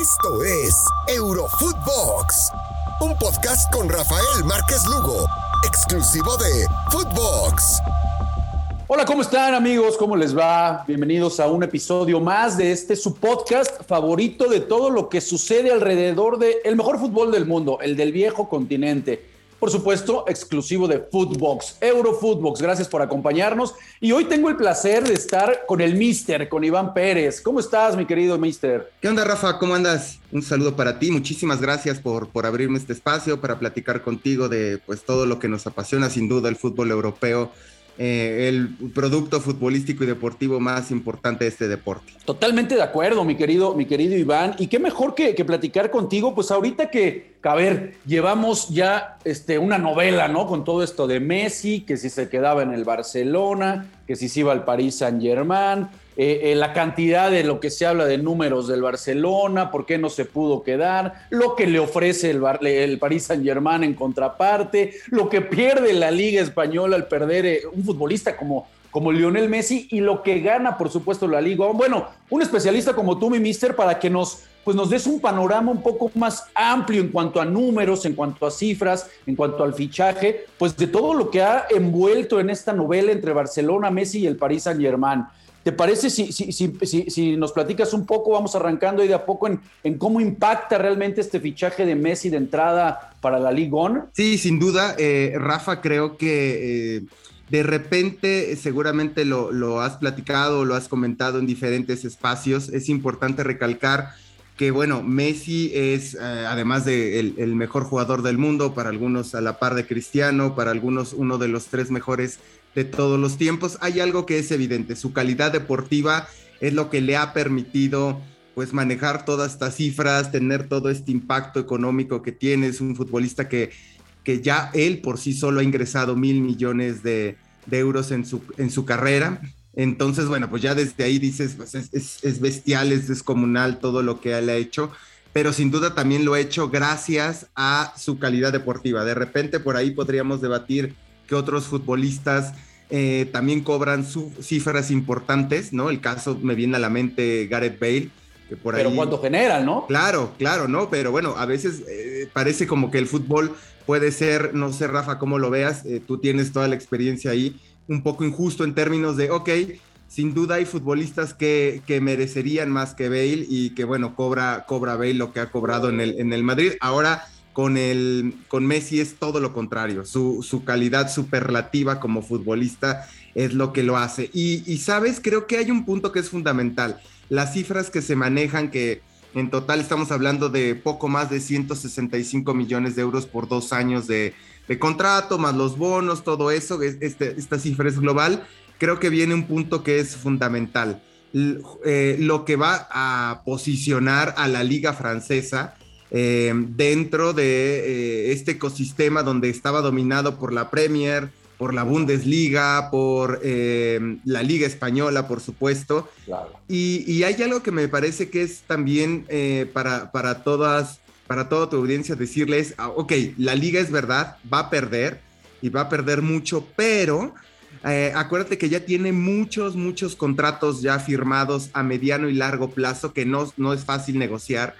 Esto es Eurofootbox, un podcast con Rafael Márquez Lugo, exclusivo de Footbox. Hola, ¿cómo están amigos? ¿Cómo les va? Bienvenidos a un episodio más de este su podcast favorito de todo lo que sucede alrededor del el mejor fútbol del mundo, el del viejo continente por supuesto, exclusivo de Footbox, Eurofootbox. Gracias por acompañarnos. Y hoy tengo el placer de estar con el Mister, con Iván Pérez. ¿Cómo estás, mi querido Mister? ¿Qué onda, Rafa? ¿Cómo andas? Un saludo para ti. Muchísimas gracias por, por abrirme este espacio para platicar contigo de pues, todo lo que nos apasiona, sin duda, el fútbol europeo eh, el producto futbolístico y deportivo más importante de este deporte. Totalmente de acuerdo, mi querido, mi querido Iván. Y qué mejor que, platicar contigo, pues ahorita que, a ver, llevamos ya este, una novela, ¿no? Con todo esto de Messi, que si se quedaba en el Barcelona, que si se iba al París Saint Germain, eh, eh, la cantidad de lo que se habla de números del Barcelona, por qué no se pudo quedar, lo que le ofrece el, el Paris Saint Germain en contraparte, lo que pierde la Liga Española al perder eh, un futbolista como, como Lionel Messi y lo que gana, por supuesto, la Liga. Bueno, un especialista como tú, mi mister, para que nos, pues nos des un panorama un poco más amplio en cuanto a números, en cuanto a cifras, en cuanto al fichaje, pues de todo lo que ha envuelto en esta novela entre Barcelona, Messi y el Paris Saint Germain. ¿Te parece si, si, si, si, nos platicas un poco, vamos arrancando ahí de a poco en, en cómo impacta realmente este fichaje de Messi de entrada para la Liga On? Sí, sin duda, eh, Rafa, creo que... Eh, de repente, seguramente lo, lo, has platicado, lo has comentado en diferentes espacios. Es importante recalcar que, bueno, Messi es, eh, además de el, mejor jugador del mundo, para algunos a la par de Cristiano, para algunos uno de los tres mejores de todos los tiempos, hay algo que es evidente, su calidad deportiva es lo que le ha permitido pues manejar todas estas cifras, tener todo este impacto económico que tiene, es un futbolista que, que ya él por sí solo ha ingresado mil millones de, euros en su, en su carrera. Entonces, bueno, pues ya desde ahí dices, pues es, bestial, es descomunal todo lo que él ha hecho, pero sin duda también lo ha hecho gracias a su calidad deportiva. De repente por ahí podríamos debatir que otros futbolistas eh, también cobran cifras importantes, ¿no? El caso me viene a la mente Gareth Bale. Que por Pero cuánto generan, ¿no? Claro, claro, ¿no? Pero bueno, a veces eh, parece como que el fútbol puede ser, no sé, Rafa, cómo lo veas, eh, tú tienes toda la experiencia ahí, un poco injusto en términos de, ok, sin duda hay futbolistas que, que, merecerían más que Bale y que, bueno, cobra, cobra Bale lo que ha cobrado en el, en el Madrid. Ahora con, el, con Messi es todo lo contrario. Su, su calidad superlativa como futbolista es lo que lo hace. Y, y, sabes, creo que hay un punto que es fundamental. Las cifras que se manejan, que en total estamos hablando de poco más de 165 millones de euros por dos años de, de contrato, más los bonos, todo eso, este, esta cifra es global. Creo que viene un punto que es fundamental. Eh, lo que va a posicionar a la liga francesa eh, dentro de eh, este ecosistema donde estaba dominado por la Premier, por la Bundesliga, por eh, la Liga Española, por supuesto. Y, hay algo que me parece que es también para, para todas, para toda tu audiencia decirles, ah, ok, la liga es verdad, va a perder y va a perder mucho, pero acuérdate que ya tiene muchos, muchos contratos ya firmados a mediano y largo plazo que no, no es fácil negociar.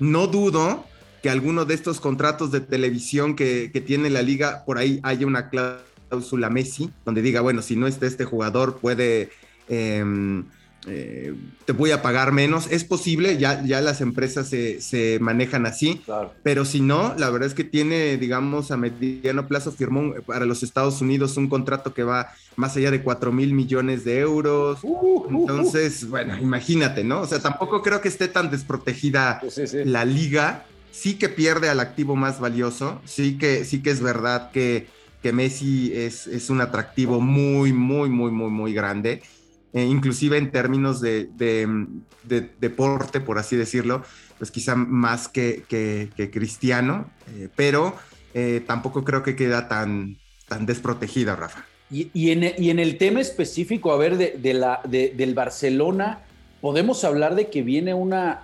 No dudo que alguno de estos contratos de televisión que, tiene la liga, por ahí haya una cláusula Messi, donde diga, bueno, si no está este jugador, puede... Em, eh, te voy a pagar menos. Es posible, ya, ya las empresas se, manejan así, pero si no, la verdad es que tiene, digamos, a mediano plazo firmó para los Estados Unidos un contrato que va más allá de 4 mil millones de euros. Uh, uh, uh. Entonces, bueno, imagínate, ¿no? O sea, tampoco creo que esté tan desprotegida la liga. Sí que pierde al activo más valioso, sí que, sí que es verdad que, que Messi es, es un atractivo muy, muy, muy, muy, muy grande eh, inclusive en términos de, deporte, por así decirlo, pues quizá más que, cristiano, eh, pero eh, tampoco creo que queda tan, tan desprotegida, Rafa. Y, en, el tema específico, a ver, de, la, del Barcelona, podemos hablar de que viene una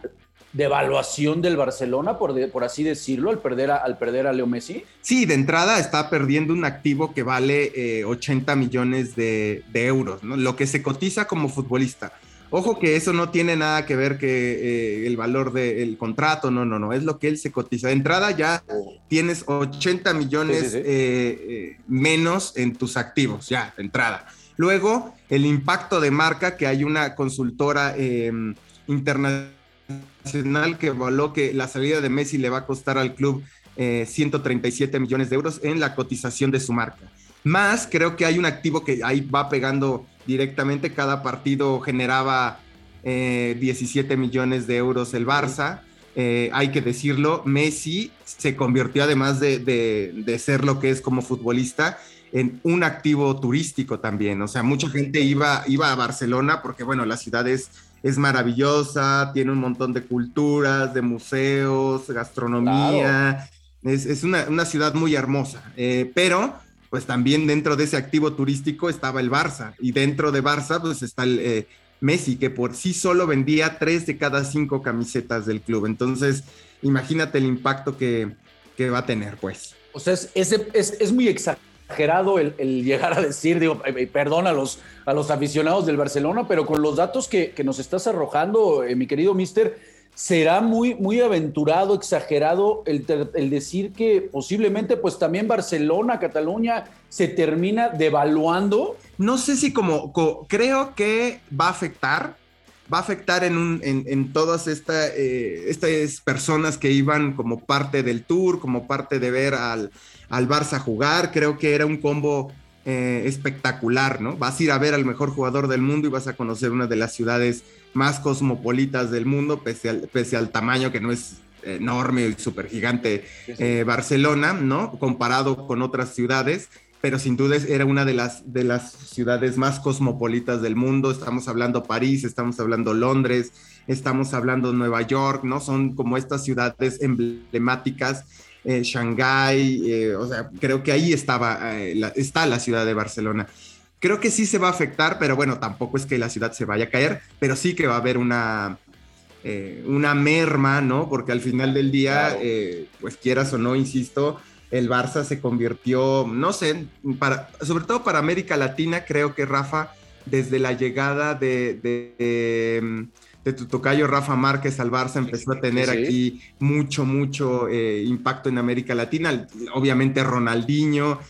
devaluación del Barcelona, por, por así decirlo, al perder, a, al perder a Leo Messi? Sí, de entrada está perdiendo un activo que vale 80 eh, millones de, euros, ¿no? lo que se cotiza como futbolista. Ojo que eso no tiene nada que ver que eh, el valor del contrato, no, no, no, es lo que él se cotiza. De entrada ya tienes 80 millones eh, eh, menos en tus activos, ya, de entrada. Luego, el impacto de marca, que hay una consultora em, internacional que evaluó que la salida de Messi le va a costar al club 137 millones de euros en la cotización de su marca. Más, creo que hay un activo que ahí va pegando directamente. Cada partido generaba 17 eh, millones de euros el Barça. Eh, hay que decirlo, Messi se convirtió además de, ser lo que es como futbolista en un activo turístico también. O sea, mucha gente iba, iba a Barcelona porque, bueno, la ciudad es, es maravillosa, tiene un montón de culturas, de museos, gastronomía. Es, una, ciudad muy hermosa, eh, pero pues también dentro de ese activo turístico estaba el Barça y dentro de Barça pues está el eh, Messi que por sí solo vendía tres de cada cinco camisetas del club. Entonces, imagínate el impacto que, va a tener, pues. O sea, es, es, muy exagerado el, llegar a decir, digo, eh, eh, perdón a los, a los aficionados del Barcelona, pero con los datos que, nos estás arrojando, mi querido mister, será muy, muy aventurado, exagerado el, decir que posiblemente pues también Barcelona, Cataluña se termina devaluando. No sé si como, creo que va a afectar, va a afectar en, un, en, todas eh, estas personas que iban como parte del tour, como parte de ver al, al Barça jugar, creo que era un combo eh, espectacular, ¿no? Vas a ir a ver al mejor jugador del mundo y vas a conocer una de las ciudades más cosmopolitas del mundo, pese al, pese al tamaño que no es enorme y súper gigante eh, Barcelona, ¿no? Comparado con otras ciudades, pero sin duda era una de las, de las ciudades más cosmopolitas del mundo. Estamos hablando París, estamos hablando Londres, estamos hablando Nueva York, ¿no? Son como estas ciudades emblemáticas. Eh, Shanghái, eh, o sea, creo que ahí estaba, está la ciudad de Barcelona. Creo que sí se va a afectar, pero bueno, tampoco es que la ciudad se vaya a caer, pero sí que va a haber una, eh, una merma, ¿no? Porque al final del día, eh, pues quieras o no, insisto, el Barça se convirtió, no sé, para, sobre todo para América Latina, creo que Rafa, desde la llegada de, de, tu tocayo Rafa Márquez al Barça, empezó a tener aquí mucho, mucho eh, impacto en América Latina. Obviamente Ronaldinho,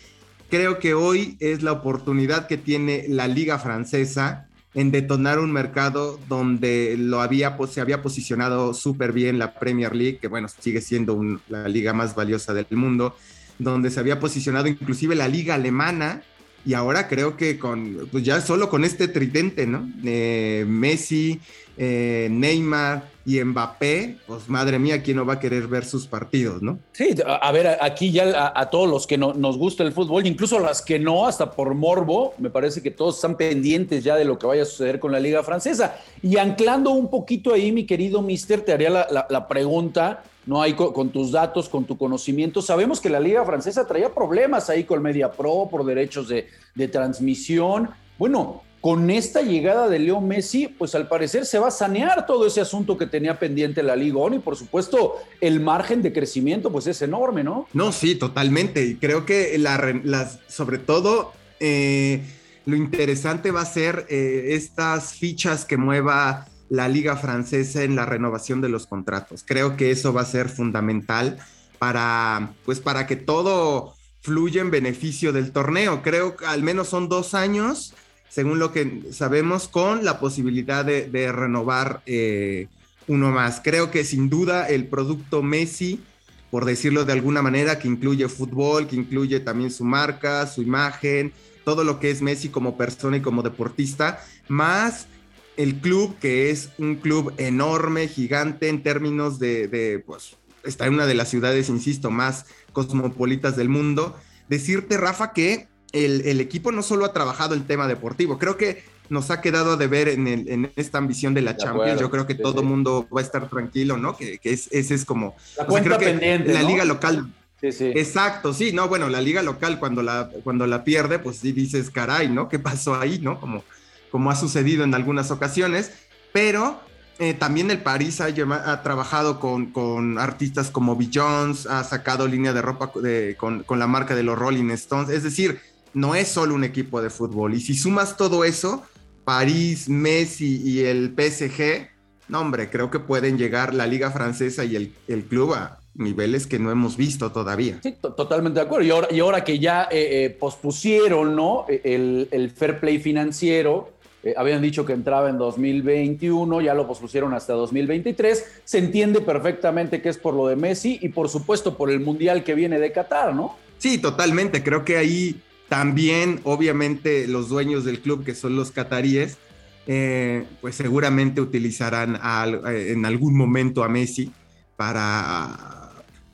creo que hoy es la oportunidad que tiene la liga francesa en detonar un mercado donde lo había, se había posicionado súper bien la Premier League, que bueno, sigue siendo la liga más valiosa del mundo, donde se había posicionado inclusive la liga alemana, y ahora creo que con, pues ya solo con este tridente, ¿no? Eh, Messi, eh, Neymar y Mbappé, pues madre mía, ¿quién no va a querer ver sus partidos, no? Sí, a, ver, aquí ya a, todos los que nos gusta el fútbol, incluso las que no, hasta por morbo, me parece que todos están pendientes ya de lo que vaya a suceder con la Liga Francesa. Y anclando un poquito ahí, mi querido Mister, te haría la, pregunta, ¿no? hay con, tus datos, con tu conocimiento. Sabemos que la Liga Francesa traía problemas ahí con Media Pro por derechos de, de transmisión. Bueno, con esta llegada de Leo Messi, pues al parecer se va a sanear todo ese asunto que tenía pendiente la Liga ONU y por supuesto el margen de crecimiento pues es enorme, ¿no? No, sí, totalmente. Y creo que las, sobre todo eh, lo interesante va a ser eh, estas fichas que mueva la Liga Francesa en la renovación de los contratos. Creo que eso va a ser fundamental para, pues para que todo fluya en beneficio del torneo. Creo que al menos son dos años según lo que sabemos, con la posibilidad de, renovar eh, uno más. Creo que sin duda el producto Messi, por decirlo de alguna manera, que incluye fútbol, que incluye también su marca, su imagen, todo lo que es Messi como persona y como deportista, más el club, que es un club enorme, gigante en términos de, de pues, está en una de las ciudades, insisto, más cosmopolitas del mundo. Decirte, Rafa, que el, equipo no solo ha trabajado el tema deportivo, creo que nos ha quedado de ver en, esta ambición de la Champions. Yo creo que todo el mundo va a estar tranquilo, ¿no? Que, es, ese es como. La cuenta pendiente. La liga local. Sí, sí. Exacto, sí, no, bueno, la liga local cuando la, cuando la pierde, pues sí dices, caray, ¿no? ¿Qué pasó ahí, no? Como, como ha sucedido en algunas ocasiones, pero eh, también el París ha, ha trabajado con, con, artistas como Jones, ha sacado línea de ropa con, con la marca de los Rolling Stones, es decir, no es solo un equipo de fútbol. Y si sumas todo eso, París, Messi y el PSG, no hombre, creo que pueden llegar la liga francesa y el, el club a niveles que no hemos visto todavía. Sí, totalmente de acuerdo. Y ahora, y ahora que ya eh, eh, pospusieron ¿no? E, el, el, fair play financiero, eh, habían dicho que entraba en 2021, ya lo pospusieron hasta 2023, se entiende perfectamente que es por lo de Messi y por supuesto por el Mundial que viene de Qatar, ¿no? Sí, totalmente. Creo que ahí también, obviamente, los dueños del club, que son los cataríes, pues seguramente utilizarán en algún momento a Messi para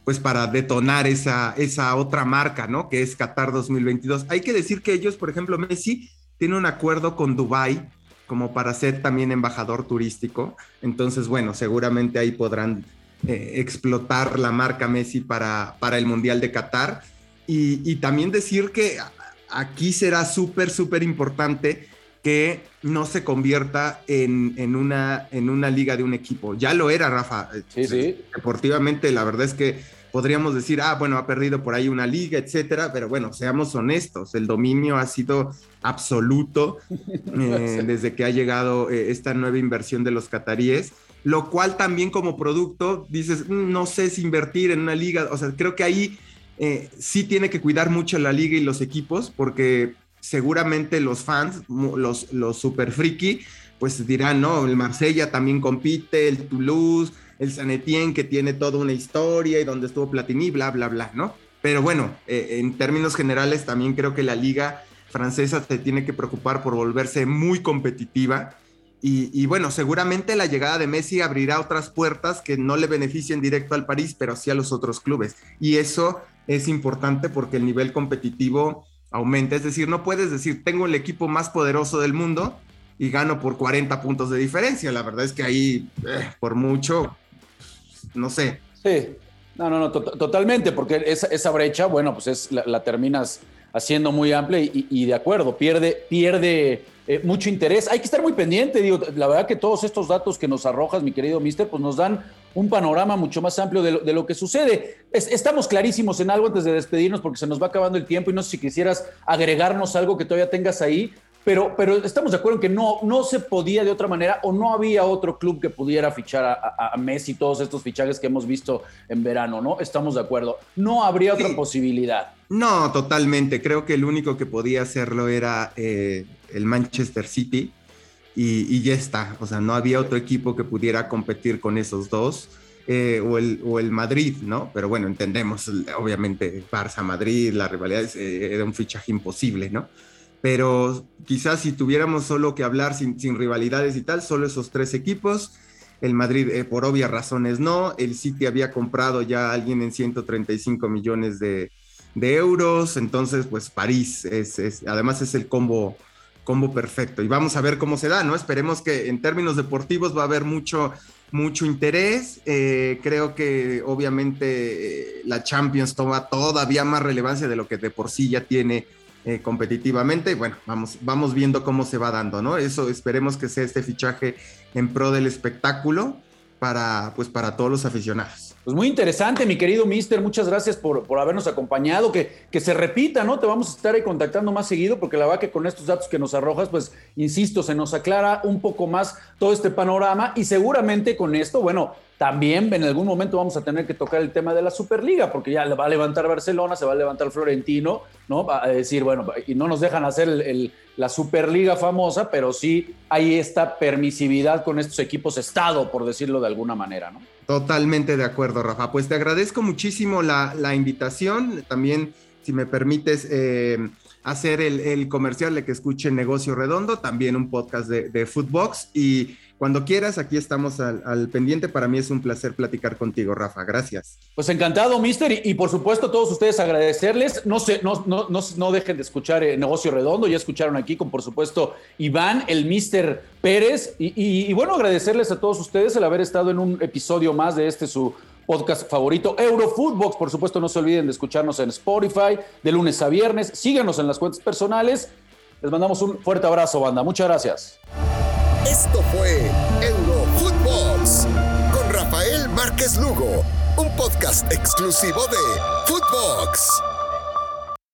pues para detonar esa, esa otra marca, ¿no? Que es Qatar 2022. Hay que decir que ellos, por ejemplo, Messi tiene un acuerdo con Dubai como para ser también embajador turístico. Entonces, bueno, seguramente ahí podrán eh, explotar la marca Messi para, para el Mundial de Qatar. Y también decir que aquí será súper, súper importante que no se convierta en, en, una, en una liga de un equipo. Ya lo era, Rafa. Sí, sí. Deportivamente, la verdad es que podríamos decir, ah, bueno, ha perdido por ahí una liga, etcétera, pero bueno, seamos honestos, el dominio ha sido absoluto eh, desde que ha llegado eh, esta nueva inversión de los cataríes, lo cual también como producto dices, mm, no sé si invertir en una liga, o sea, creo que ahí eh, sí tiene que cuidar mucho la liga y los equipos, porque seguramente los fans, los, super friki, pues dirán, no, el Marsella también compite, el Toulouse, el San Etienne que tiene toda una historia y donde estuvo Platini, bla, bla, bla, ¿no? Pero bueno, eh, en términos generales también creo que la liga francesa se tiene que preocupar por volverse muy competitiva. Y, y, bueno, seguramente la llegada de Messi abrirá otras puertas que no le beneficien directo al París, pero sí a los otros clubes. Y eso es importante porque el nivel competitivo aumenta. Es decir, no puedes decir, tengo el equipo más poderoso del mundo y gano por 40 puntos de diferencia. La verdad es que ahí, eh, por mucho, no sé. Sí, no, no, no, totalmente, porque esa, brecha, bueno, pues es, la, terminas haciendo muy amplia y, de acuerdo, pierde, pierde eh, mucho interés. Hay que estar muy pendiente, digo, la verdad que todos estos datos que nos arrojas, mi querido mister, pues nos dan un panorama mucho más amplio de lo, de lo que sucede. estamos clarísimos en algo antes de despedirnos porque se nos va acabando el tiempo y no sé si quisieras agregarnos algo que todavía tengas ahí, pero, pero estamos de acuerdo en que no, no se podía de otra manera o no había otro club que pudiera fichar a, a, Messi todos estos fichajes que hemos visto en verano, ¿no? Estamos de acuerdo. No habría otra posibilidad. No, totalmente. Creo que el único que podía hacerlo era eh, el Manchester City y, y, ya está. O sea, no había otro equipo que pudiera competir con esos dos. Eh, o, el, o, el, Madrid, ¿no? Pero bueno, entendemos, obviamente, Barça-Madrid, la rivalidad eh, era un fichaje imposible, ¿no? Pero quizás si tuviéramos solo que hablar sin, sin rivalidades y tal, solo esos tres equipos. El Madrid, eh, por obvias razones, no. El City había comprado ya a alguien en 135 millones de, de euros. Entonces, pues París es, es, además es el combo combo perfecto. Y vamos a ver cómo se da, ¿no? Esperemos que en términos deportivos va a haber mucho, mucho interés. Eh, creo que obviamente eh, la Champions toma todavía más relevancia de lo que de por sí ya tiene eh, competitivamente. Bueno, vamos, vamos viendo cómo se va dando, ¿no? Eso esperemos que sea este fichaje en pro del espectáculo para, pues, para todos los aficionados. Pues muy interesante, mi querido Mister. Muchas gracias por, por habernos acompañado. Que, que, se repita, ¿no? Te vamos a estar ahí contactando más seguido, porque la verdad que con estos datos que nos arrojas, pues, insisto, se nos aclara un poco más todo este panorama. Y seguramente con esto, bueno, también en algún momento vamos a tener que tocar el tema de la Superliga, porque ya le va a levantar Barcelona, se va a levantar Florentino, ¿no? Va a decir, bueno, y no nos dejan hacer la Superliga famosa, pero sí hay esta permisividad con estos equipos Estado, por decirlo de alguna manera, ¿no? Totalmente de acuerdo, Rafa. Pues te agradezco muchísimo la, la invitación. También, si me permites, eh, hacer el, el, comercial de que escuchen Negocio Redondo, también un podcast de, de Footbox. Y cuando quieras, aquí estamos al, pendiente. Para mí es un placer platicar contigo, Rafa. Gracias. Pues encantado, mister. Y, por supuesto, a todos ustedes agradecerles. No, se, no, no, no, no dejen de escuchar eh, Negocio Redondo. Ya escucharon aquí con, por supuesto, Iván, el mister Pérez. Y, y, y bueno, agradecerles a todos ustedes el haber estado en un episodio más de este su podcast favorito, Eurofootbox. Por supuesto, no se olviden de escucharnos en Spotify de lunes a viernes. Síganos en las cuentas personales. Les mandamos un fuerte abrazo, banda. Muchas gracias. Esto fue Eurofootbox con Rafael Márquez Lugo, un podcast exclusivo de Footbox.